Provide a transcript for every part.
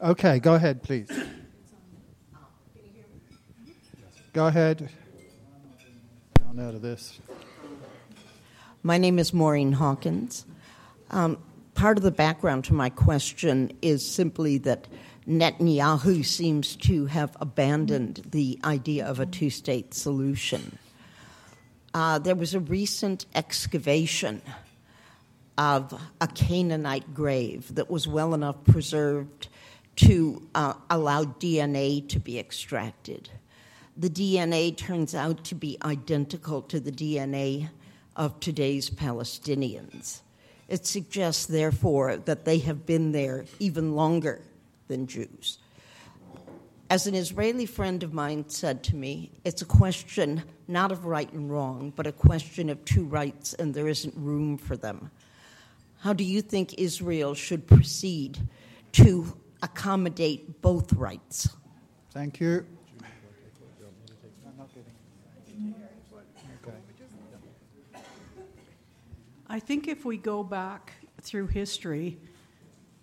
Okay, go ahead, please. Go ahead. On out of this. My name is Maureen Hawkins. Um, part of the background to my question is simply that Netanyahu seems to have abandoned the idea of a two state solution. Uh, there was a recent excavation of a Canaanite grave that was well enough preserved to uh, allow DNA to be extracted. The DNA turns out to be identical to the DNA of today's Palestinians. It suggests, therefore, that they have been there even longer than Jews. As an Israeli friend of mine said to me, it's a question not of right and wrong, but a question of two rights, and there isn't room for them. How do you think Israel should proceed to accommodate both rights? Thank you. I think if we go back through history,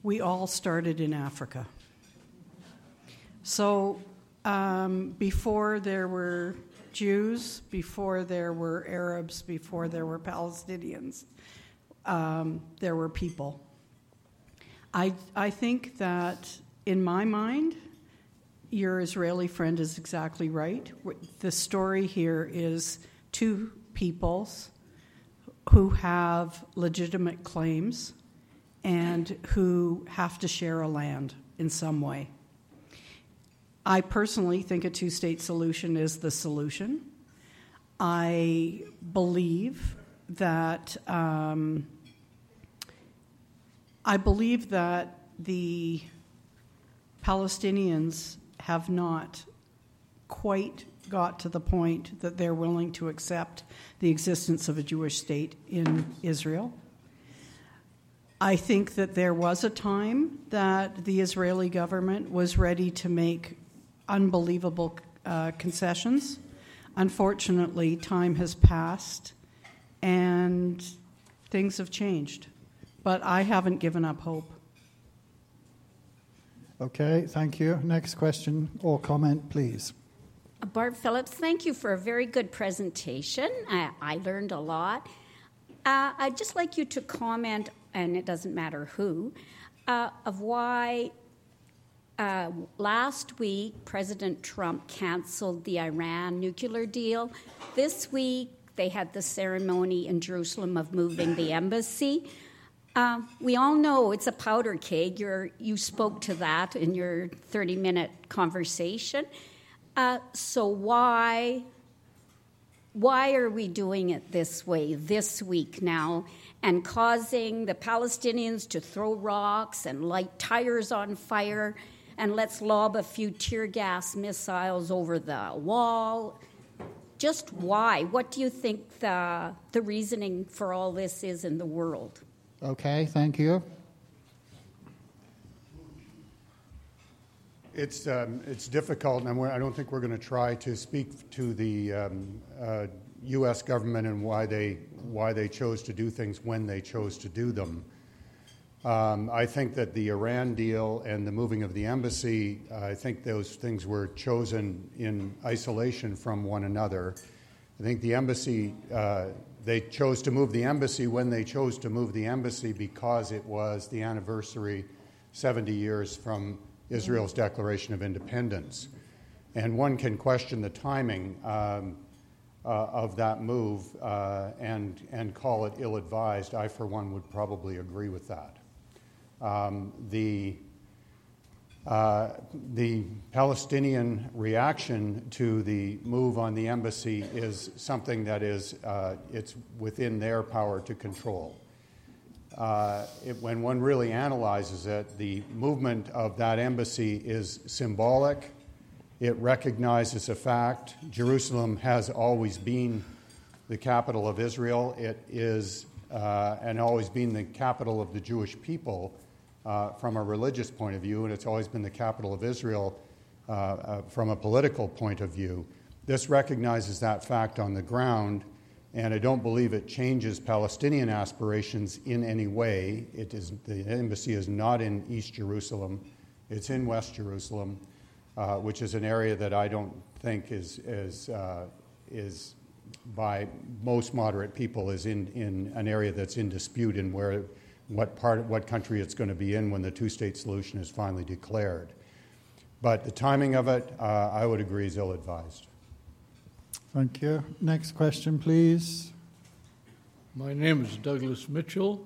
we all started in Africa. So um, before there were Jews, before there were Arabs, before there were Palestinians, um, there were people. I, I think that in my mind, your Israeli friend is exactly right. The story here is two peoples who have legitimate claims and who have to share a land in some way. I personally think a two state solution is the solution. I believe that um, I believe that the Palestinians have not quite got to the point that they're willing to accept the existence of a Jewish state in Israel. I think that there was a time that the Israeli government was ready to make unbelievable uh, concessions. Unfortunately, time has passed and things have changed. But I haven't given up hope. Okay, thank you. Next question or comment, please. Barb Phillips, thank you for a very good presentation. I, I learned a lot. Uh, I'd just like you to comment, and it doesn't matter who, uh, of why uh, last week President Trump canceled the Iran nuclear deal. This week they had the ceremony in Jerusalem of moving the embassy. Uh, we all know it's a powder keg. You're, you spoke to that in your 30 minute conversation. Uh, so why why are we doing it this way this week now and causing the Palestinians to throw rocks and light tires on fire and let's lob a few tear gas missiles over the wall? Just why? What do you think the, the reasoning for all this is in the world? Okay, thank you. It's, um, it's difficult, and I don't think we're going to try to speak to the um, uh, U.S. government and why they, why they chose to do things when they chose to do them. Um, I think that the Iran deal and the moving of the embassy, uh, I think those things were chosen in isolation from one another. I think the embassy, uh, they chose to move the embassy when they chose to move the embassy because it was the anniversary 70 years from Israel's declaration of independence. And one can question the timing um, uh, of that move uh, and, and call it ill advised. I, for one, would probably agree with that. Um, the, uh, the Palestinian reaction to the move on the embassy is something that is uh, it's within their power to control uh, it, when one really analyzes it, the movement of that embassy is symbolic. It recognizes a fact. Jerusalem has always been the capital of Israel. It is, uh, and always been the capital of the Jewish people uh, from a religious point of view, and it's always been the capital of Israel uh, uh, from a political point of view. This recognizes that fact on the ground and I don't believe it changes Palestinian aspirations in any way. It is, the embassy is not in East Jerusalem. It's in West Jerusalem, uh, which is an area that I don't think is, is, uh, is by most moderate people is in, in an area that's in dispute and where what part what country it's going to be in when the two-state solution is finally declared. But the timing of it, uh, I would agree, is ill-advised. Thank you. Next question, please. My name is Douglas Mitchell.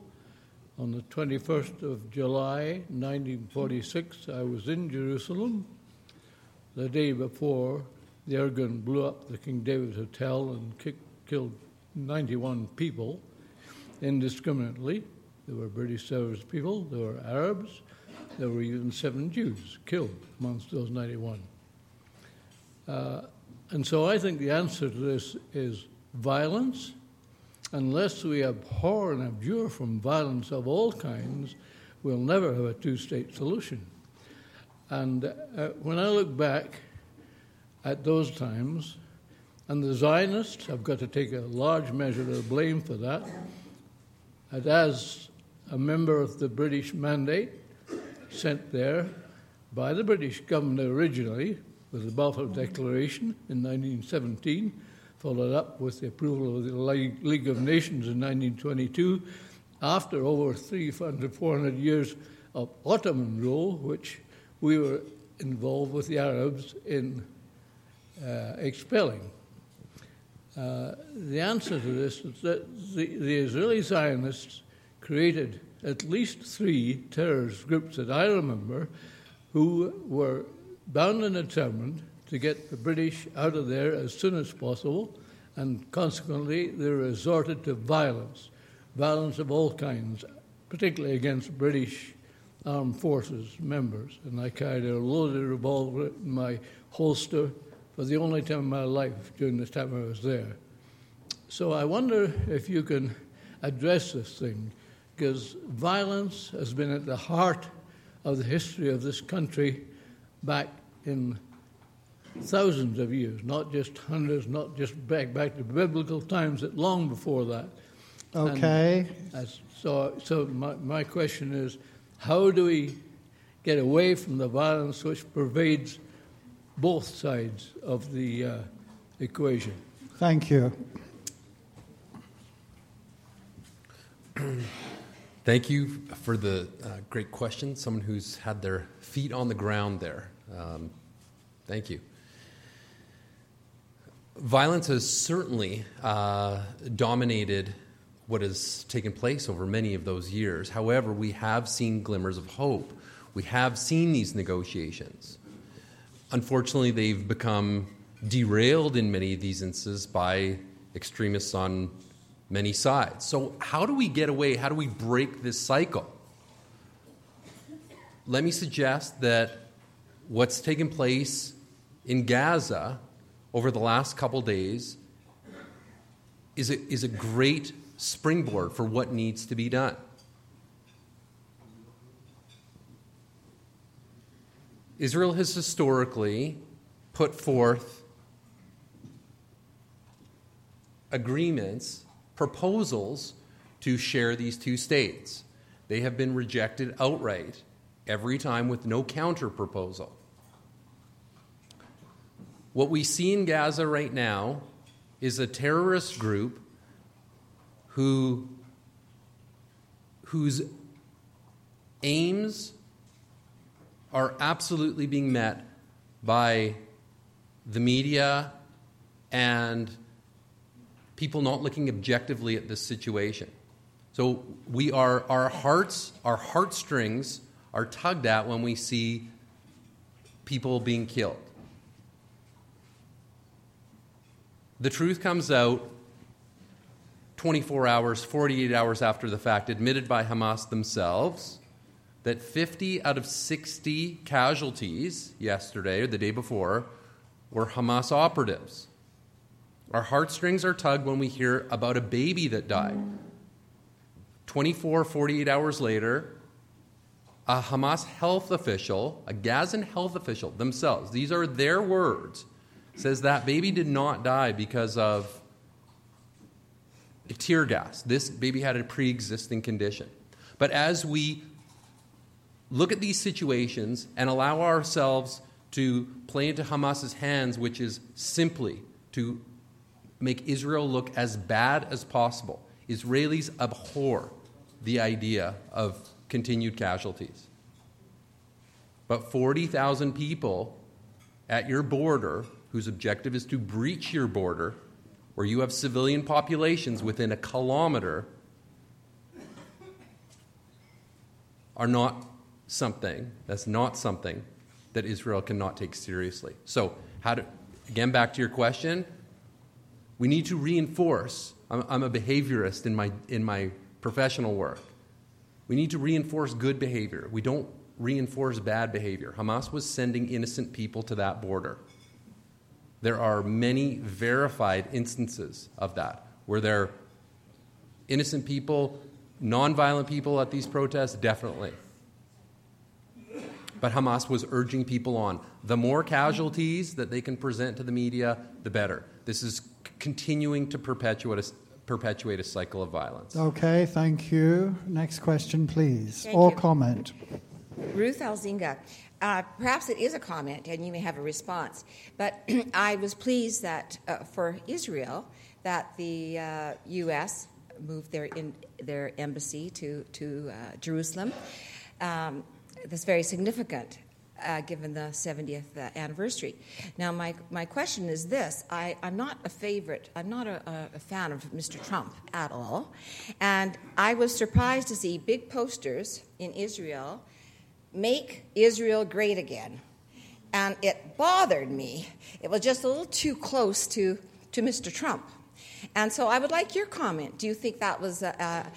On the 21st of July, 1946, I was in Jerusalem. The day before, the Irgun blew up the King David Hotel and kicked, killed 91 people indiscriminately. There were British service people, there were Arabs, there were even seven Jews killed amongst those 91. Uh, and so I think the answer to this is violence. Unless we abhor and abjure from violence of all kinds, we'll never have a two state solution. And uh, when I look back at those times, and the Zionists have got to take a large measure of blame for that, and as a member of the British mandate sent there by the British government originally with the Balfour Declaration in 1917, followed up with the approval of the League of Nations in 1922, after over 300, 400 years of Ottoman rule, which we were involved with the Arabs in uh, expelling. Uh, the answer to this is that the, the Israeli Zionists created at least three terrorist groups that I remember who were bound and determined to get the British out of there as soon as possible, and consequently they resorted to violence, violence of all kinds, particularly against British armed forces members. And I carried a loaded revolver in my holster for the only time in my life during the time I was there. So I wonder if you can address this thing because violence has been at the heart of the history of this country back in thousands of years, not just hundreds, not just back back to biblical times, but long before that. Okay. so, so my, my question is, how do we get away from the violence which pervades both sides of the uh, equation? Thank you. Thank you for the uh, great question. Someone who's had their feet on the ground there. Um, thank you. Violence has certainly uh, dominated what has taken place over many of those years. However, we have seen glimmers of hope. We have seen these negotiations. Unfortunately, they've become derailed in many of these instances by extremists on many sides. So, how do we get away? How do we break this cycle? Let me suggest that what's taken place in Gaza over the last couple days is a, is a great springboard for what needs to be done. Israel has historically put forth agreements proposals to share these two states. They have been rejected outright every time with no counter proposal. What we see in Gaza right now is a terrorist group who, whose aims are absolutely being met by the media and people not looking objectively at this situation. So we are our hearts, our heartstrings are tugged at when we see people being killed. The truth comes out 24 hours, 48 hours after the fact, admitted by Hamas themselves, that 50 out of 60 casualties yesterday or the day before were Hamas operatives. Our heartstrings are tugged when we hear about a baby that died. 24, 48 hours later, a Hamas health official, a Gazan health official themselves, these are their words, says that baby did not die because of tear gas. This baby had a pre existing condition. But as we look at these situations and allow ourselves to play into Hamas's hands, which is simply to make Israel look as bad as possible. Israelis abhor the idea of continued casualties. But 40,000 people at your border, whose objective is to breach your border, where you have civilian populations within a kilometer, are not something, that's not something that Israel cannot take seriously. So, how to, again, back to your question, we need to reinforce. I'm, I'm a behaviorist in my, in my professional work. We need to reinforce good behavior. We don't reinforce bad behavior. Hamas was sending innocent people to that border. There are many verified instances of that where there are innocent people, nonviolent people at these protests, definitely. But Hamas was urging people on. The more casualties that they can present to the media, the better. This is continuing to perpetuate a, perpetuate a cycle of violence. Okay, thank you. Next question, please, Thank or you. comment. Ruth Alzinga. Uh, perhaps it is a comment, and you may have a response. But I was pleased that uh, for Israel, that the uh, U.S. moved their in, their embassy to to uh, Jerusalem. Um, that's very significant. Uh, given the 70th uh, anniversary. Now, my, my question is this I, I'm not a favorite, I'm not a, a, fan of Mr. Trump at all. And I was surprised to see big posters in Israel make Israel great again. And it bothered me. It was just a little too close to, to Mr. Trump. And so I would like your comment. Do you think that was, uh, uh,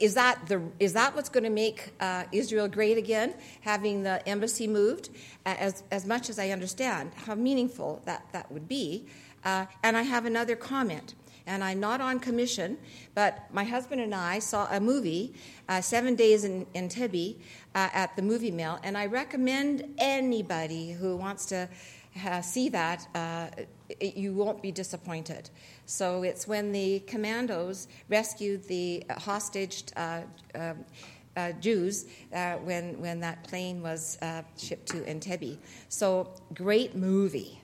is, that the, is that what's going to make uh, Israel great again, having the embassy moved? As, as much as I understand how meaningful that, that would be. Uh, and I have another comment and I'm not on commission, but my husband and I saw a movie, uh, Seven Days in, Entebbe, uh, at the movie mill, and I recommend anybody who wants to uh, see that, uh, it, you won't be disappointed. So it's when the commandos rescued the hostaged uh, um, uh, Jews when, when that plane was shipped to Entebbe. So, great movie.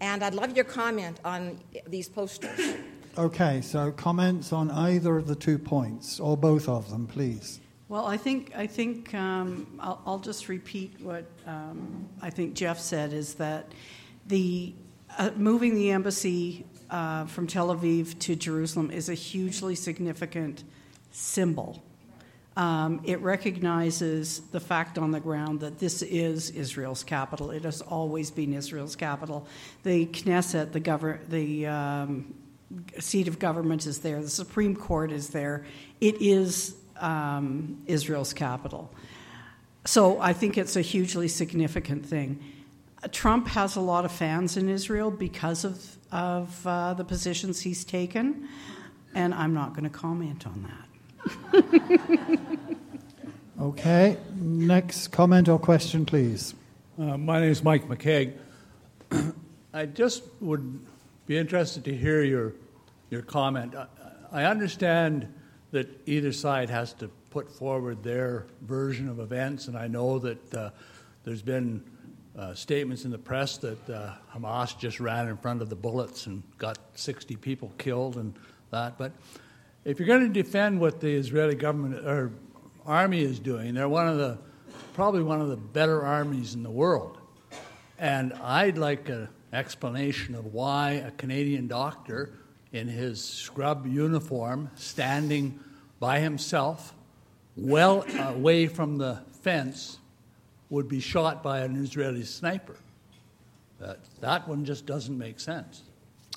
And I'd love your comment on these posters. Okay, so comments on either of the two points, or both of them, please. Well, I think I think um, I'll, I'll just repeat what um, I think Jeff said is that the uh, moving the embassy uh, from Tel Aviv to Jerusalem is a hugely significant symbol. Um, it recognizes the fact on the ground that this is Israel's capital. It has always been Israel's capital. The Knesset, the, gover- the um, seat of government, is there. The Supreme Court is there. It is um, Israel's capital. So I think it's a hugely significant thing. Trump has a lot of fans in Israel because of, of uh, the positions he's taken, and I'm not going to comment on that. Okay, next comment or question, please. Uh, my name is Mike McKeag. I just would be interested to hear your, your comment. I, I understand that either side has to put forward their version of events, and I know that uh, there's been uh, statements in the press that uh, Hamas just ran in front of the bullets and got 60 people killed and that. But if you're going to defend what the Israeli government or army is doing, they're one of the probably one of the better armies in the world. And I'd like an explanation of why a Canadian doctor in his scrub uniform, standing by himself, well away from the fence, would be shot by an Israeli sniper. That, that one just doesn't make sense.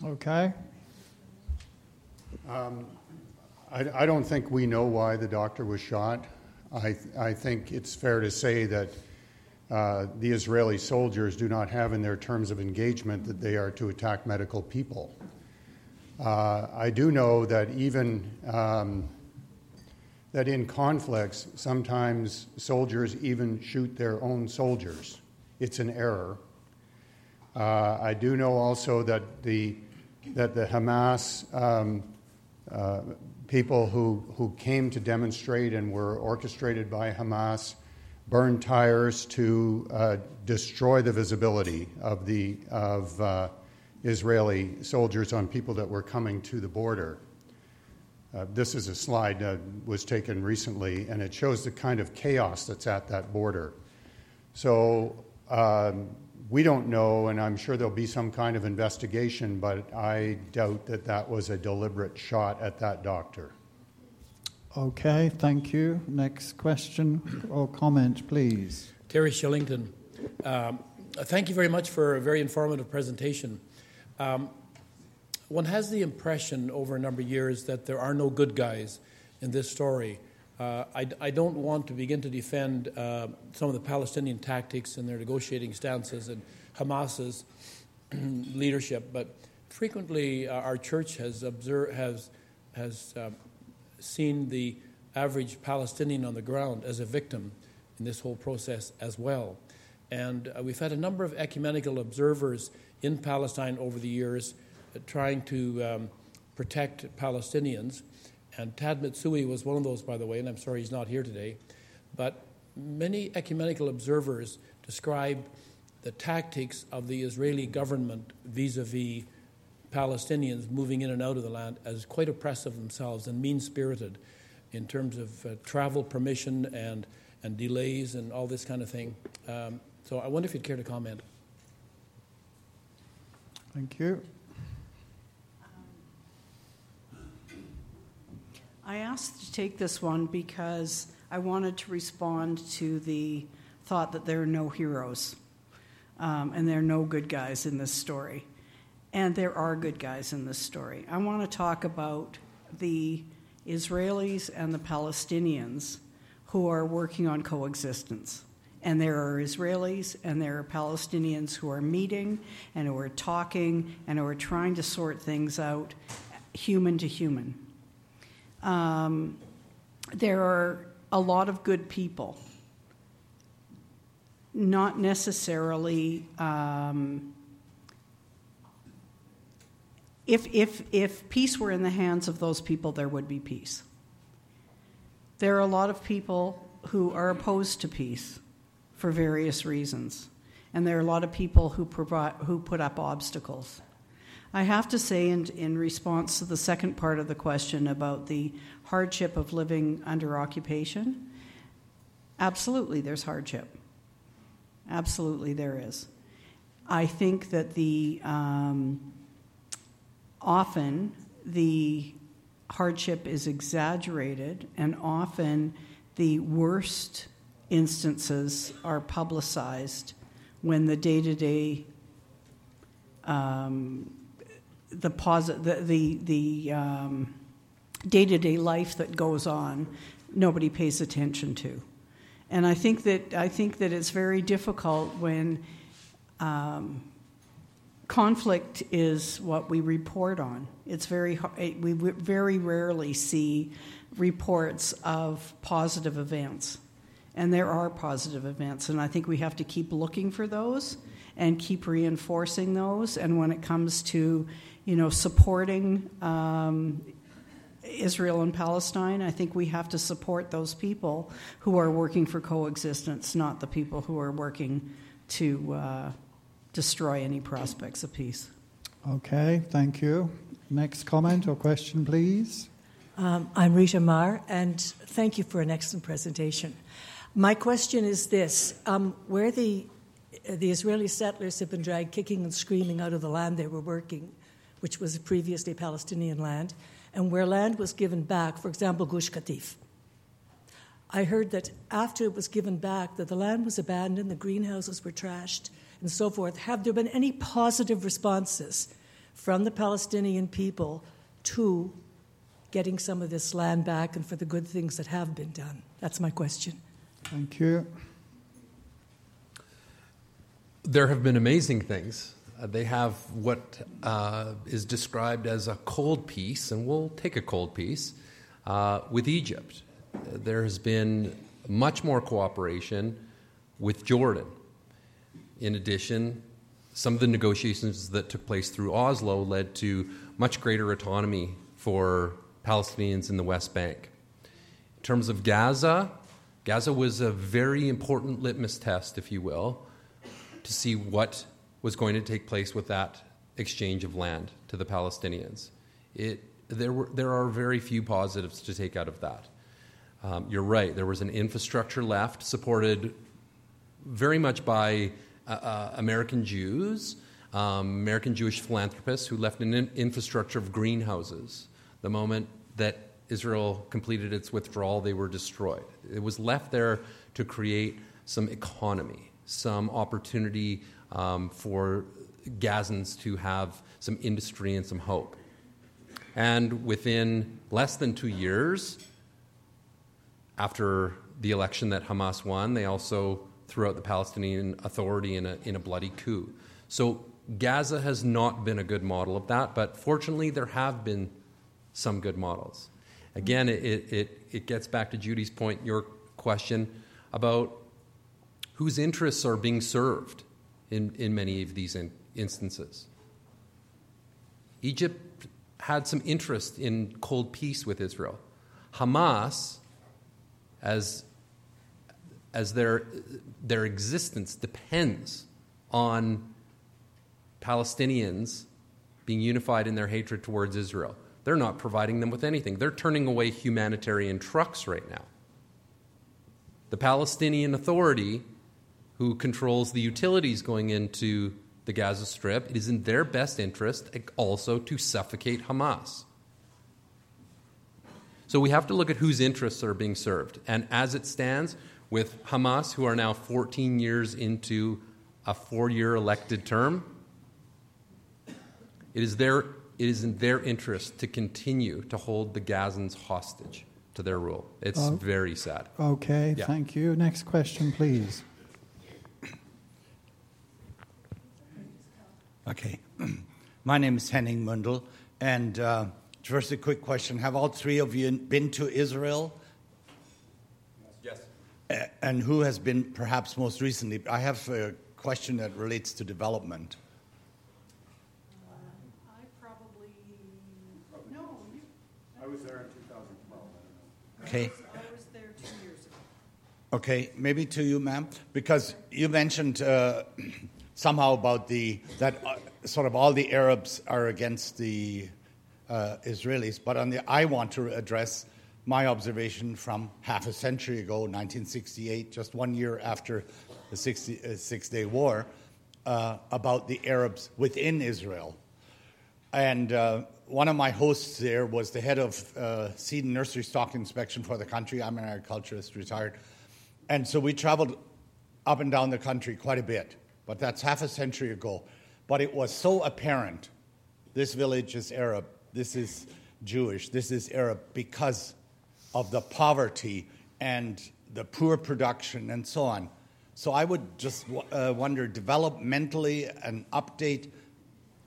Okay, I, I don't think we know why the doctor was shot. I, I think it's fair to say that uh, the Israeli soldiers do not have in their terms of engagement that they are to attack medical people. Uh, I do know that even um, that in conflicts, sometimes soldiers even shoot their own soldiers. It's an error. Uh, I do know also that the that the Hamas um, uh, people who who came to demonstrate and were orchestrated by Hamas burn tires to uh, destroy the visibility of the of uh, Israeli soldiers on people that were coming to the border. Uh, this is a slide that was taken recently, and it shows the kind of chaos that's at that border. So um, we don't know, and I'm sure there'll be some kind of investigation, but I doubt that that was a deliberate shot at that doctor. Okay, thank you. Next question or comment, please. Terry Shillington. Um, thank you very much for a very informative presentation. Um, one has the impression over a number of years that there are no good guys in this story. Uh, I, I, don't want to begin to defend uh, some of the Palestinian tactics and their negotiating stances and Hamas's leadership, but frequently uh, our church has observed, has, has um, seen the average Palestinian on the ground as a victim in this whole process as well. And uh, we've had a number of ecumenical observers in Palestine over the years uh, trying to um, protect Palestinians. And Tad Mitsui was one of those, by the way, and I'm sorry he's not here today. But many ecumenical observers describe the tactics of the Israeli government vis a vis Palestinians moving in and out of the land as quite oppressive themselves and mean spirited in terms of uh, travel permission and, and delays and all this kind of thing. Um, so I wonder if you'd care to comment. Thank you. I asked to take this one because I wanted to respond to the thought that there are no heroes um, and there are no good guys in this story. And there are good guys in this story. I want to talk about the Israelis and the Palestinians who are working on coexistence. And there are Israelis and there are Palestinians who are meeting and who are talking and who are trying to sort things out human to human. Um, there are a lot of good people, not necessarily. Um, if, if, if peace were in the hands of those people, there would be peace. There are a lot of people who are opposed to peace for various reasons, and there are a lot of people who, provide, who put up obstacles. I have to say, in, in response to the second part of the question about the hardship of living under occupation, absolutely there's hardship. Absolutely there is. I think that the um, often the hardship is exaggerated, and often the worst instances are publicized when the day to day the the the um, day-to-day life that goes on nobody pays attention to. And i think that i think that it's very difficult when um, conflict is what we report on. It's very we very rarely see reports of positive events and there are positive events and i think we have to keep looking for those and keep reinforcing those and when it comes to you know, supporting um, Israel and Palestine, I think we have to support those people who are working for coexistence, not the people who are working to uh, destroy any prospects of peace. Okay, thank you. Next comment or question, please. Um, I'm Rita Marr, and thank you for an excellent presentation. My question is this um, where the, the Israeli settlers have been dragged kicking and screaming out of the land they were working, which was previously Palestinian land, and where land was given back, for example, Gush Katif. I heard that after it was given back, that the land was abandoned, the greenhouses were trashed, and so forth. Have there been any positive responses from the Palestinian people to getting some of this land back and for the good things that have been done? That's my question. Thank you. There have been amazing things uh, they have what uh, is described as a cold peace, and we'll take a cold peace uh, with Egypt. There has been much more cooperation with Jordan. In addition, some of the negotiations that took place through Oslo led to much greater autonomy for Palestinians in the West Bank. In terms of Gaza, Gaza was a very important litmus test, if you will, to see what was going to take place with that exchange of land to the Palestinians. It, there, were, there are very few positives to take out of that. Um, you're right, there was an infrastructure left supported very much by uh, uh, American Jews, um, American Jewish philanthropists who left an in- infrastructure of greenhouses. The moment that Israel completed its withdrawal, they were destroyed. It was left there to create some economy, some opportunity um, for Gazans to have some industry and some hope. And within less than two years, after the election that Hamas won, they also threw out the Palestinian Authority in a, in a bloody coup. So Gaza has not been a good model of that, but fortunately, there have been some good models. Again, it, it, it gets back to Judy's point, your question about whose interests are being served in, in many of these in, instances. Egypt had some interest in cold peace with Israel. Hamas, as, as their, their existence depends on Palestinians being unified in their hatred towards Israel. They're not providing them with anything. They're turning away humanitarian trucks right now. The Palestinian Authority, who controls the utilities going into the Gaza Strip, it is in their best interest also to suffocate Hamas. So we have to look at whose interests are being served. And as it stands, with Hamas, who are now 14 years into a four year elected term, it is their it is in their interest to continue to hold the Gazans hostage to their rule. It's oh, very sad. Okay, yeah. thank you. Next question, please. Okay. My name is Henning Mundel, and uh, first a quick question. Have all three of you been to Israel? Yes. and who has been perhaps most recently? I have a question that relates to development. Okay. Okay, maybe to you, ma'am, because you mentioned uh, somehow about the that uh, sort of all the Arabs are against the uh, Israelis, but on the I want to address my observation from half a century ago, 1968, just one year after the 60, uh, Six Day War, uh, about the Arabs within Israel, and uh, one of my hosts there was the head of uh, seed and nursery stock inspection for the country. I'm an agriculturist, retired. And so we traveled up and down the country quite a bit, but that's half a century ago. But it was so apparent this village is Arab, this is Jewish, this is Arab because of the poverty and the poor production and so on. So I would just uh, wonder developmentally, an update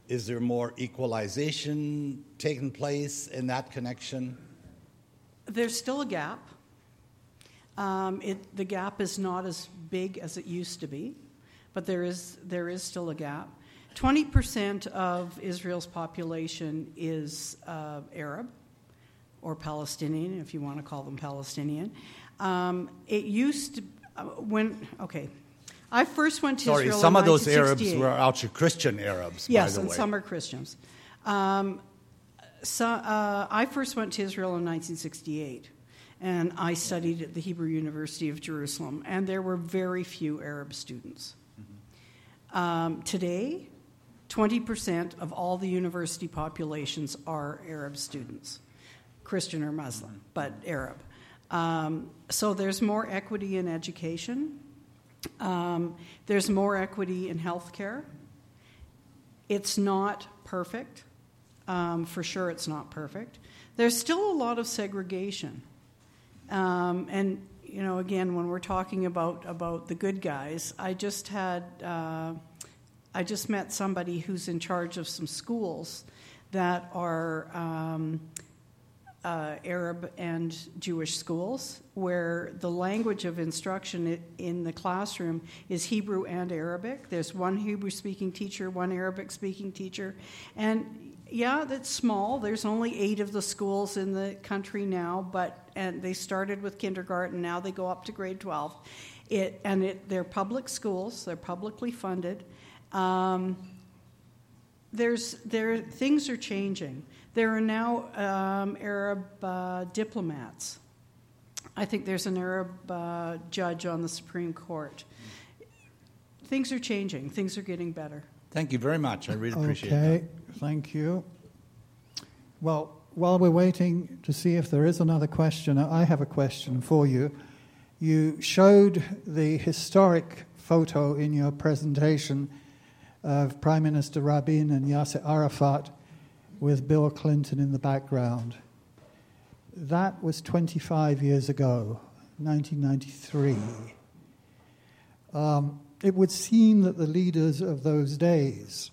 is there more equalization taking place in that connection? There's still a gap. Um, it, the gap is not as big as it used to be, but there is, there is still a gap. 20% of Israel's population is uh, Arab or Palestinian, if you want to call them Palestinian. Um, it used to, uh, when, okay, I first went to Sorry, Israel. some of those Arabs were actually Christian Arabs. Yes, and way. some are Christians. Um, so, uh, I first went to Israel in 1968, and I studied at the Hebrew University of Jerusalem, and there were very few Arab students. Mm-hmm. Um, today, 20% of all the university populations are Arab students, Christian or Muslim, but Arab. Um, so there's more equity in education. Um, there's more equity in healthcare. It's not perfect. Um, for sure, it's not perfect. There's still a lot of segregation. Um, and, you know, again, when we're talking about, about the good guys, I just had, uh, I just met somebody who's in charge of some schools that are um, uh, Arab and Jewish schools, where the language of instruction in the classroom is Hebrew and Arabic. There's one Hebrew speaking teacher, one Arabic speaking teacher. And Yeah, that's small. There's only eight of the schools in the country now, but and they started with kindergarten. Now they go up to grade 12. It and it they're public schools. They're publicly funded. Um, there's there things are changing. There are now um, Arab uh, diplomats. I think there's an Arab uh, judge on the Supreme Court. Things are changing. Things are getting better. Thank you very much. I really appreciate it. okay, that. thank you. Well, while we're waiting to see if there is another question, I have a question for you. You showed the historic photo in your presentation of Prime Minister Rabin and Yasser Arafat with Bill Clinton in the background. That was 25 years ago, 1993. Um, it would seem that the leaders of those days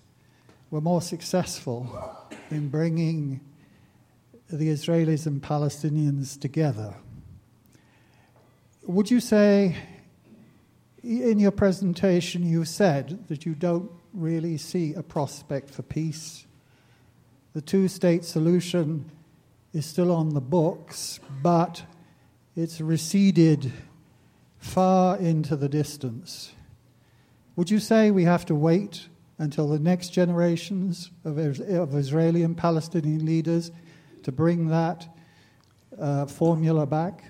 were more successful in bringing the Israelis and Palestinians together. Would you say, in your presentation, you said that you don't really see a prospect for peace? The two state solution is still on the books, but it's receded far into the distance. Would you say we have to wait until the next generations of, of Israeli and Palestinian leaders to bring that uh, formula back?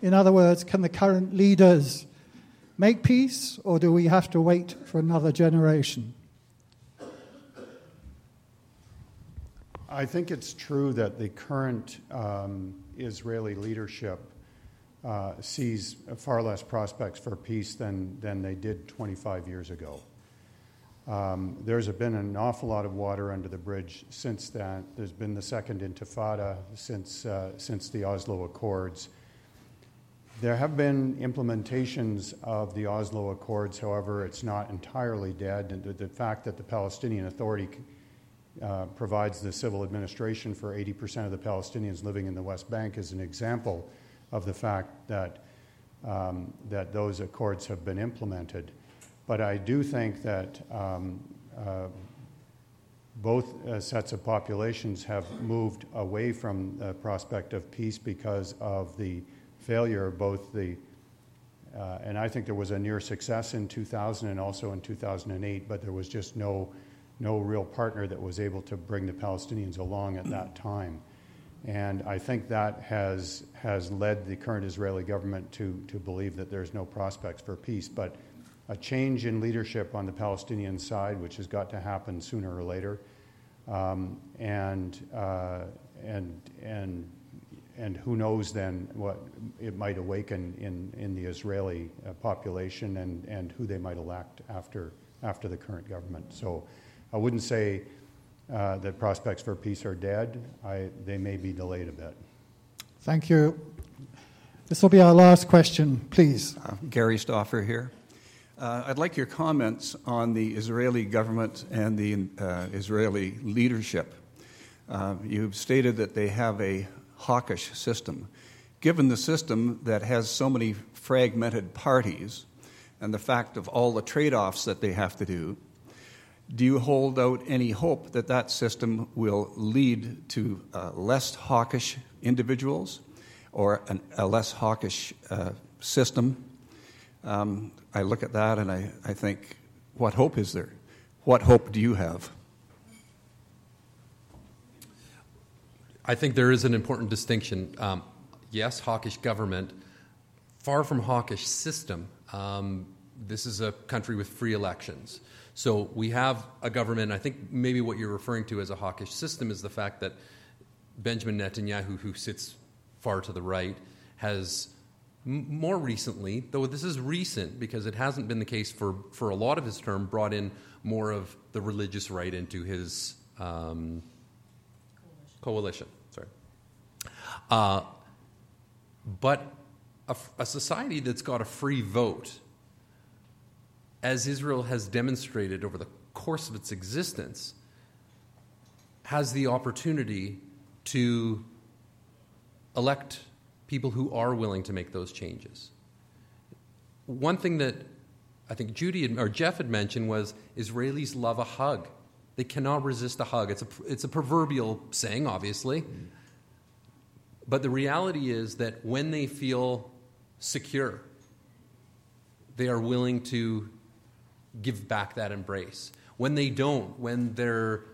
In other words, can the current leaders make peace, or do we have to wait for another generation? I think it's true that the current um, Israeli leadership uh, sees far less prospects for peace than, than they did 25 years ago. Um, there's been an awful lot of water under the bridge since that. There's been the second intifada since, uh, since the Oslo Accords. There have been implementations of the Oslo Accords, however, it's not entirely dead. And the, the fact that the Palestinian Authority uh, provides the civil administration for 80% of the Palestinians living in the West Bank is an example of the fact that, um, that those accords have been implemented. But I do think that um, uh, both uh, sets of populations have moved away from the prospect of peace because of the failure of both the uh, and I think there was a near success in 2000 and also in 2008, but there was just no, no real partner that was able to bring the Palestinians along at that time. And I think that has, has led the current Israeli government to, to believe that there's no prospects for peace. But a change in leadership on the Palestinian side, which has got to happen sooner or later, um, and, uh, and, and, and who knows then what it might awaken in, in the Israeli uh, population and, and who they might elect after, after the current government. So I wouldn't say uh, that prospects for peace are dead. I, they may be delayed a bit. Thank you. This will be our last question, please. Uh, Gary Stoffer here. Uh, I'd like your comments on the Israeli government and the uh, Israeli leadership. Uh, you've stated that they have a hawkish system. Given the system that has so many fragmented parties and the fact of all the trade offs that they have to do, do you hold out any hope that that system will lead to uh, less hawkish individuals or an, a less hawkish uh, system? Um, I look at that and I, I think, what hope is there? What hope do you have? I think there is an important distinction. Um, yes, hawkish government, far from hawkish system. Um, this is a country with free elections. So we have a government. I think maybe what you're referring to as a hawkish system is the fact that Benjamin Netanyahu, who sits far to the right, has m- more recently, though this is recent because it hasn't been the case for, for a lot of his term, brought in more of the religious right into his um, coalition. Sorry. Uh, but a, a society that's got a free vote as Israel has demonstrated over the course of its existence, has the opportunity to elect people who are willing to make those changes. One thing that I think Judy had, or Jeff had mentioned was Israelis love a hug. They cannot resist a hug. It's a, it's a proverbial saying, obviously. But the reality is that when they feel secure, they are willing to give back that embrace. When they don't, when they're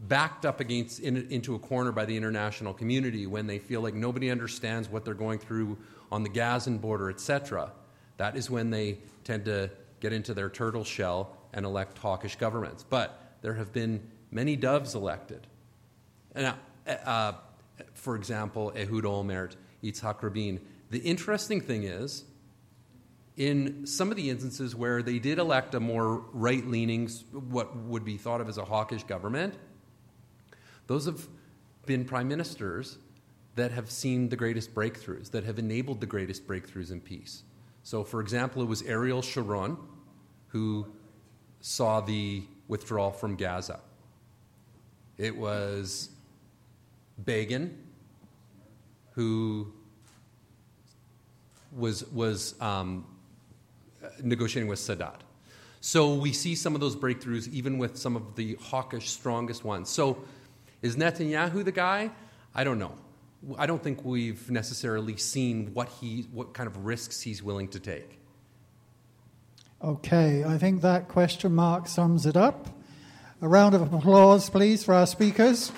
backed up against in, into a corner by the international community, when they feel like nobody understands what they're going through on the Gazan border, etc., that is when they tend to get into their turtle shell and elect hawkish governments. But there have been many doves elected. Now, uh, for example, Ehud Olmert, Yitzhak Rabin. The interesting thing is, in some of the instances where they did elect a more right leaning, what would be thought of as a hawkish government, those have been prime ministers that have seen the greatest breakthroughs, that have enabled the greatest breakthroughs in peace. So, for example, it was Ariel Sharon who saw the withdrawal from Gaza. It was Begin who was, was um, negotiating with Sadat. So we see some of those breakthroughs even with some of the hawkish, strongest ones. So is Netanyahu the guy? I don't know. I don't think we've necessarily seen what, he, what kind of risks he's willing to take. Okay, I think that question mark sums it up. A round of applause, please, for our speakers.